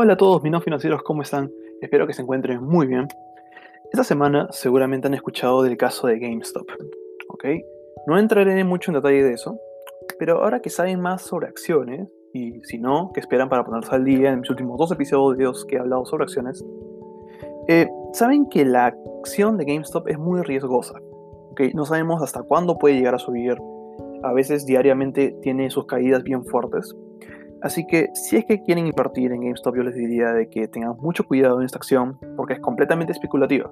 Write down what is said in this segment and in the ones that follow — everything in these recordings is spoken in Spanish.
Hola a todos mis no financieros, ¿cómo están? Espero que se encuentren muy bien. Esta semana seguramente han escuchado del caso de GameStop, ¿ok? No entraré mucho en detalle de eso, pero ahora que saben más sobre acciones, y si no, que esperan para ponerse al día en mis últimos dos episodios que he hablado sobre acciones, eh, saben que la acción de GameStop es muy riesgosa, ¿ok? No sabemos hasta cuándo puede llegar a subir, a veces diariamente tiene sus caídas bien fuertes, Así que si es que quieren invertir en GameStop, yo les diría de que tengan mucho cuidado en esta acción porque es completamente especulativa.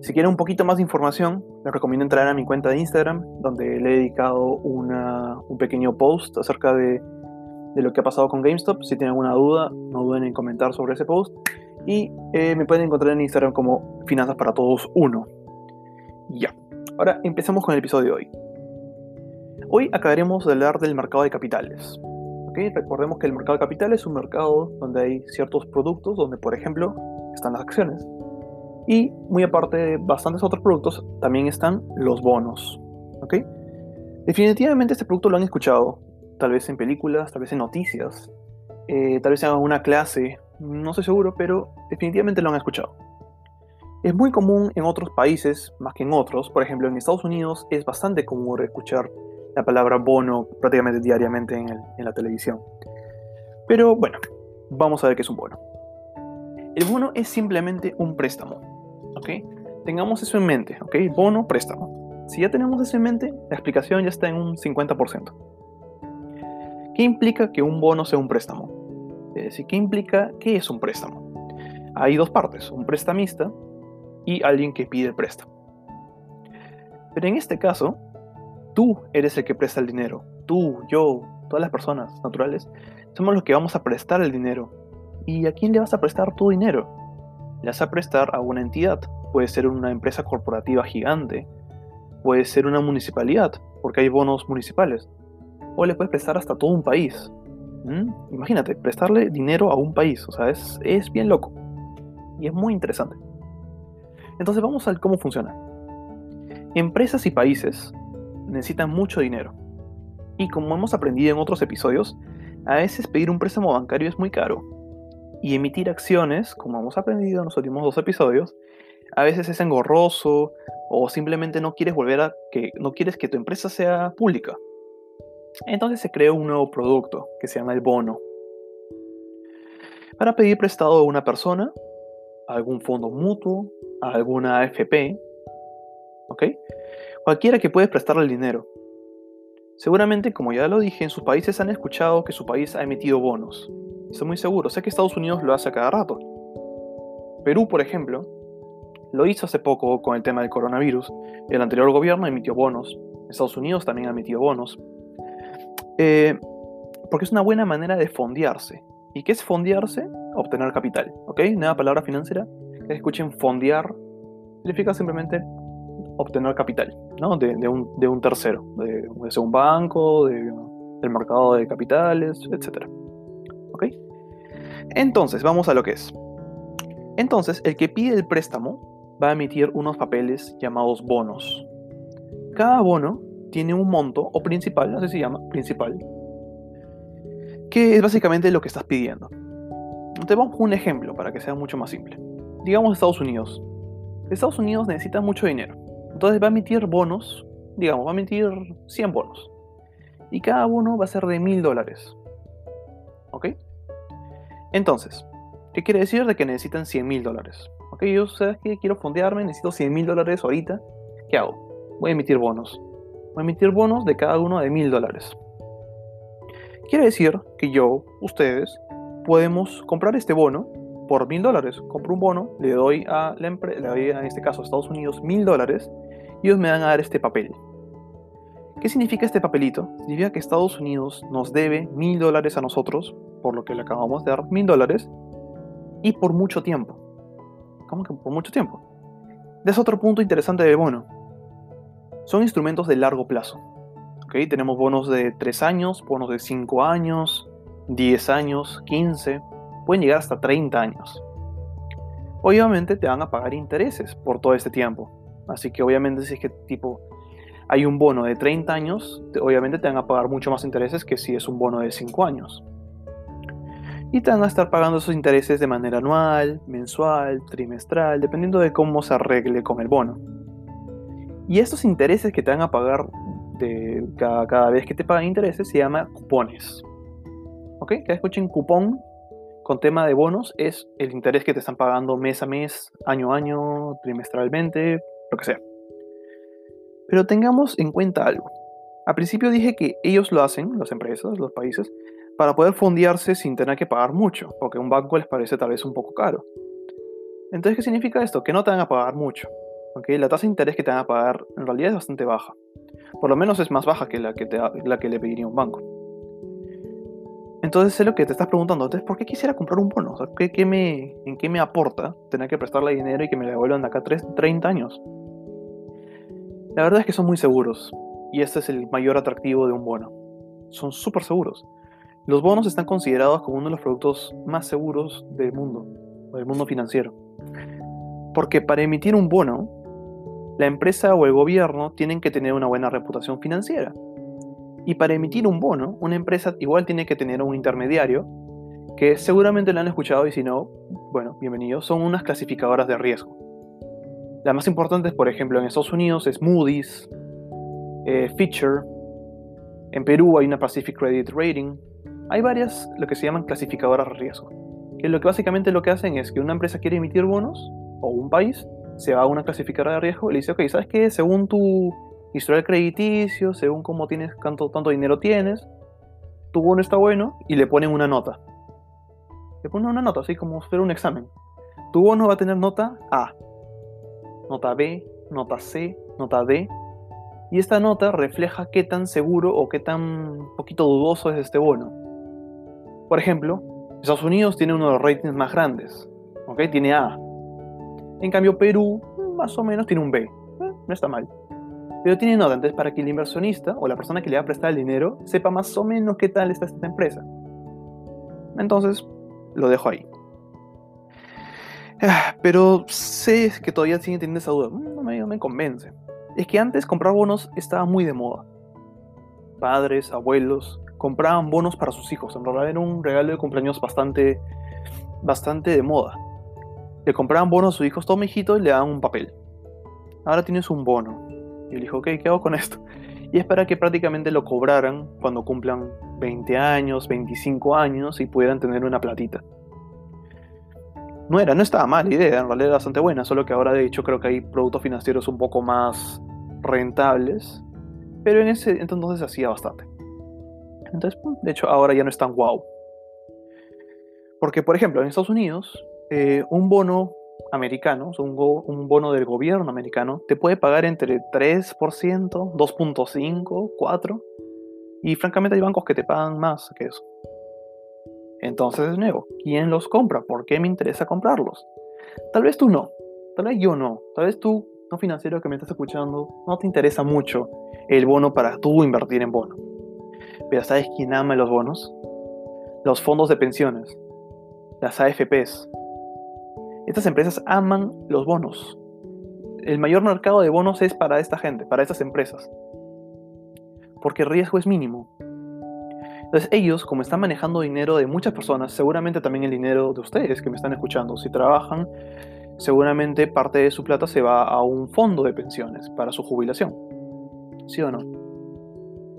Si quieren un poquito más de información, les recomiendo entrar a mi cuenta de Instagram, donde le he dedicado un pequeño post acerca de, lo que ha pasado con GameStop. Si tienen alguna duda, no duden en comentar sobre ese post. Y eh, me pueden encontrar en Instagram como Finanzas para Todos 1. Ya. Ahora empezamos con el episodio de hoy. Hoy acabaremos de hablar del mercado de capitales. Recordemos que el mercado de capital es un mercado donde hay ciertos productos, donde por ejemplo están las acciones. Y muy aparte de bastantes otros productos, también están los bonos. Definitivamente este producto lo han escuchado, tal vez en películas, tal vez en noticias, eh, tal vez en alguna clase, no estoy seguro, pero definitivamente lo han escuchado. Es muy común en otros países, más que en otros, por ejemplo en Estados Unidos es bastante común escuchar la palabra bono prácticamente diariamente en, la televisión. Pero bueno, vamos a ver qué es un bono. El bono es simplemente un préstamo. ¿Ok? Tengamos eso en mente. ¿Ok? Bono, préstamo. Si ya tenemos eso en mente, la explicación ya está en un 50%. ¿Qué implica que un bono sea un préstamo? Es decir, ¿qué implica qué es un préstamo? Hay dos partes, un prestamista y alguien que pide el préstamo. Pero en este caso, Tú eres el que presta el dinero. Tú, yo, todas las personas naturales, somos los que vamos a prestar el dinero. ¿Y a quién le vas a prestar tu dinero? Le vas a prestar a una entidad. Puede ser una empresa corporativa gigante. Puede ser una municipalidad, porque hay bonos municipales. O le puedes prestar hasta todo un país. ¿Mm? Imagínate, prestarle dinero a un país. O sea, es, es bien loco. Y es muy interesante. Entonces vamos a ver cómo funciona. Empresas y países necesitan mucho dinero. Y como hemos aprendido en otros episodios, a veces pedir un préstamo bancario es muy caro. Y emitir acciones, como hemos aprendido en los últimos dos episodios, a veces es engorroso o simplemente no quieres volver a que no quieres que tu empresa sea pública. Entonces se creó un nuevo producto que se llama el bono. Para pedir prestado a una persona, a algún fondo mutuo, a alguna AFP, ¿ok? Cualquiera que puede prestarle el dinero. Seguramente, como ya lo dije, en sus países han escuchado que su país ha emitido bonos. Estoy muy seguro, sé que Estados Unidos lo hace a cada rato. Perú, por ejemplo, lo hizo hace poco con el tema del coronavirus. El anterior gobierno emitió bonos. Estados Unidos también ha emitido bonos. Eh, porque es una buena manera de fondearse. ¿Y qué es fondearse? Obtener capital. ¿Ok? Nueva palabra financiera. Escuchen fondear. Significa simplemente obtener capital ¿no? de, un, tercero, de, un banco, del mercado de capitales, etc. ¿Ok? Entonces, vamos a lo que es. Entonces, el que pide el préstamo va a emitir unos papeles llamados bonos. Cada bono tiene un monto, o principal, si se llama, principal, que es básicamente lo que estás pidiendo. Te vamos un ejemplo para que sea mucho más simple. Digamos Estados Unidos. Estados Unidos necesita mucho dinero. Entonces va a emitir bonos, digamos, va a emitir 100 bonos. Y cada bono va a ser de 1000 dólares. ¿Ok? Entonces, ¿qué quiere decir? De que necesitan 100 mil dólares. ¿Ok? Yo sé que quiero fondearme, necesito 100 mil dólares ahorita. ¿Qué hago? Voy a emitir bonos. Voy a emitir bonos de cada uno de 1000 dólares. Quiere decir que yo, ustedes, podemos comprar este bono por mil dólares. Compro un bono, le doy a la empresa, en este caso a Estados Unidos mil dólares ellos me van a dar este papel. ¿Qué significa este papelito? Significa que Estados Unidos nos debe mil dólares a nosotros, por lo que le acabamos de dar mil dólares, y por mucho tiempo. ¿Cómo que por mucho tiempo? Es otro punto interesante del bono. Son instrumentos de largo plazo. ¿Okay? Tenemos bonos de 3 años, bonos de 5 años, 10 años, 15, pueden llegar hasta 30 años. Obviamente te van a pagar intereses por todo este tiempo. Así que obviamente si es que tipo hay un bono de 30 años, obviamente te van a pagar mucho más intereses que si es un bono de 5 años. y te van a estar pagando esos intereses de manera anual, mensual, trimestral, dependiendo de cómo se arregle con el bono. Y estos intereses que te van a pagar de cada, vez que te pagan intereses se llama cupones. ¿Ok? Que escuchen cupón con tema de bonos es el interés que te están pagando mes a mes, año a año, trimestralmente, lo que sea. Pero tengamos en cuenta algo. Al principio dije que ellos lo hacen, las empresas, los países, para poder fondearse sin tener que pagar mucho, porque un banco les parece tal vez un poco caro. Entonces, ¿qué significa esto? Que no te van a pagar mucho. ¿okay? La tasa de interés que te van a pagar en realidad es bastante baja. Por lo menos es más baja que la que, la que le pediría un banco. Entonces es lo que te estás preguntando. Entonces, ¿por qué quisiera comprar un bono? ¿qué, me, ¿En qué me aporta tener que prestarle dinero y que me lo devuelvan de acá 30 años? La verdad es que son muy seguros. Y este es el mayor atractivo de un bono. Son súper seguros. Los bonos están considerados como uno de los productos más seguros del mundo, del mundo financiero. Porque para emitir un bono, la empresa o el gobierno tienen que tener una buena reputación financiera. Y para emitir un bono, una empresa igual tiene que tener un intermediario, que seguramente lo han escuchado y si no, bueno, bienvenidos, son unas clasificadoras de riesgo. Las más importantes, por ejemplo, en Estados Unidos es Moody's, eh, Fitcher, en Perú hay una Pacific Credit Rating, hay varias, lo que se llaman clasificadoras de riesgo, que lo que básicamente lo que hacen es que una empresa quiere emitir bonos, o un país, se va a una clasificadora de riesgo y le dice, ok, ¿sabes qué? Según tu historial crediticio, según cómo tienes, cuánto, tanto dinero tienes, tu bono está bueno, y le ponen una nota. Le ponen una nota, así como hacer un examen. Tu bono va a tener nota A, nota B, nota C, nota D, y esta nota refleja qué tan seguro o qué tan poquito dudoso es este bono. Por ejemplo, Estados Unidos tiene uno de los ratings más grandes, ¿ok? Tiene A. En cambio, Perú, más o menos, tiene un B. Eh, no está mal. Pero tiene nota, entonces, para que el inversionista o la persona que le va a prestar el dinero sepa más o menos qué tal está esta empresa. Entonces, lo dejo ahí. Ah, pero sé que todavía siguen teniendo esa duda. Mm, no me, no me convence. Es que antes comprar bonos estaba muy de moda. Padres, abuelos, compraban bonos para sus hijos. En realidad era un regalo de cumpleaños bastante, bastante de moda. Le compraban bonos a sus hijos, toma hijito, y le daban un papel. Ahora tienes un bono. Y él dijo, ok, ¿qué hago con esto? Y es para que prácticamente lo cobraran cuando cumplan 20 años, 25 años y pudieran tener una platita. No era, no estaba mal idea, en realidad era bastante buena, solo que ahora de hecho creo que hay productos financieros un poco más rentables, pero en ese entonces hacía bastante. Entonces, de hecho, ahora ya no es tan wow. Porque, por ejemplo, en Estados Unidos, eh, un bono americano, un, un, bono del gobierno americano, te puede pagar entre 3%, 2.5%, 4%, y francamente hay bancos que te pagan más que eso. Entonces, de nuevo, ¿quién los compra? ¿Por qué me interesa comprarlos? Tal vez tú no, tal vez yo no, tal vez tú, no financiero que me estás escuchando, no te interesa mucho el bono para tú invertir en bono. Pero ¿sabes quién ama los bonos? Los fondos de pensiones, las AFPs. Estas empresas aman los bonos. El mayor mercado de bonos es para esta gente, para estas empresas. Porque el riesgo es mínimo. Entonces ellos, como están manejando dinero de muchas personas, seguramente también el dinero de ustedes que me están escuchando, si trabajan, seguramente parte de su plata se va a un fondo de pensiones para su jubilación. ¿Sí o no?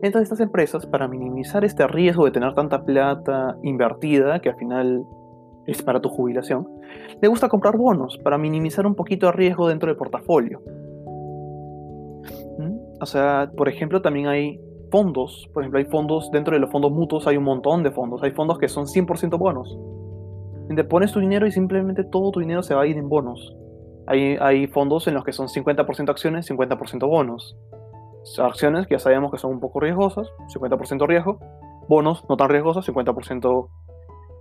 Entonces estas empresas, para minimizar este riesgo de tener tanta plata invertida, que al final es para tu jubilación, le gusta comprar bonos para minimizar un poquito el riesgo dentro del portafolio. ¿Mm? O sea, por ejemplo, también hay fondos, por ejemplo, hay fondos, dentro de los fondos mutuos hay un montón de fondos, hay fondos que son 100% bonos. Donde pones tu dinero y simplemente todo tu dinero se va a ir en bonos. Hay, hay fondos en los que son 50% acciones, 50% bonos acciones que ya sabemos que son un poco riesgosas, 50% riesgo, bonos no tan riesgosos, 50%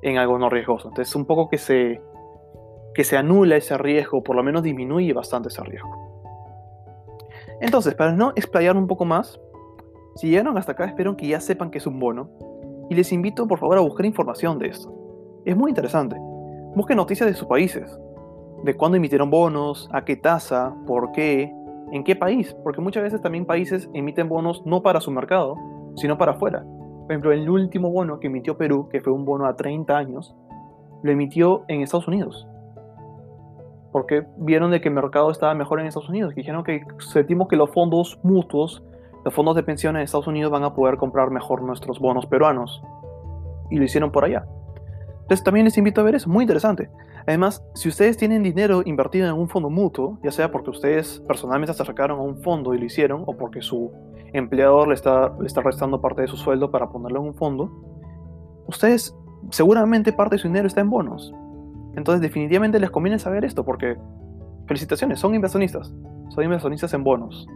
en algo no riesgoso. Entonces un poco que se, que se anula ese riesgo, por lo menos disminuye bastante ese riesgo. Entonces, para no explayar un poco más, si llegaron hasta acá, espero que ya sepan que es un bono. Y les invito por favor a buscar información de esto. Es muy interesante. Busquen noticias de sus países. De cuándo emitieron bonos, a qué tasa, por qué, ¿En qué país? Porque muchas veces también países emiten bonos no para su mercado, sino para afuera. Por ejemplo, el último bono que emitió Perú, que fue un bono a 30 años, lo emitió en Estados Unidos. Porque vieron de que el mercado estaba mejor en Estados Unidos. dijeron que sentimos que los fondos mutuos, los fondos de pensiones de Estados Unidos van a poder comprar mejor nuestros bonos peruanos. Y lo hicieron por allá. Entonces también les invito a ver eso, muy interesante. Además, si ustedes tienen dinero invertido en un fondo mutuo, ya sea porque ustedes personalmente se acercaron a un fondo y lo hicieron, o porque su empleador le está, le está restando parte de su sueldo para ponerlo en un fondo, ustedes seguramente parte de su dinero está en bonos. Entonces definitivamente les conviene saber esto porque, felicitaciones, son inversionistas, son inversionistas en bonos.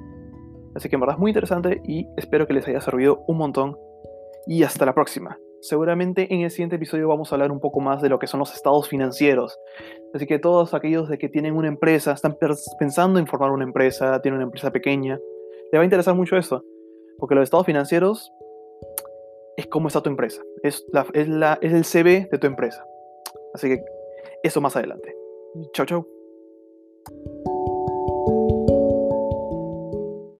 Así que en verdad es muy interesante y espero que les haya servido un montón. Y hasta la próxima. Seguramente en el siguiente episodio vamos a hablar un poco más de lo que son los estados financieros. Así que todos aquellos de que tienen una empresa, están pensando en formar una empresa, tienen una empresa pequeña, les va a interesar mucho esto. Porque los estados financieros es cómo está tu empresa. Es, la, es, la, es el CV de tu empresa. Así que eso más adelante. Chao, chao.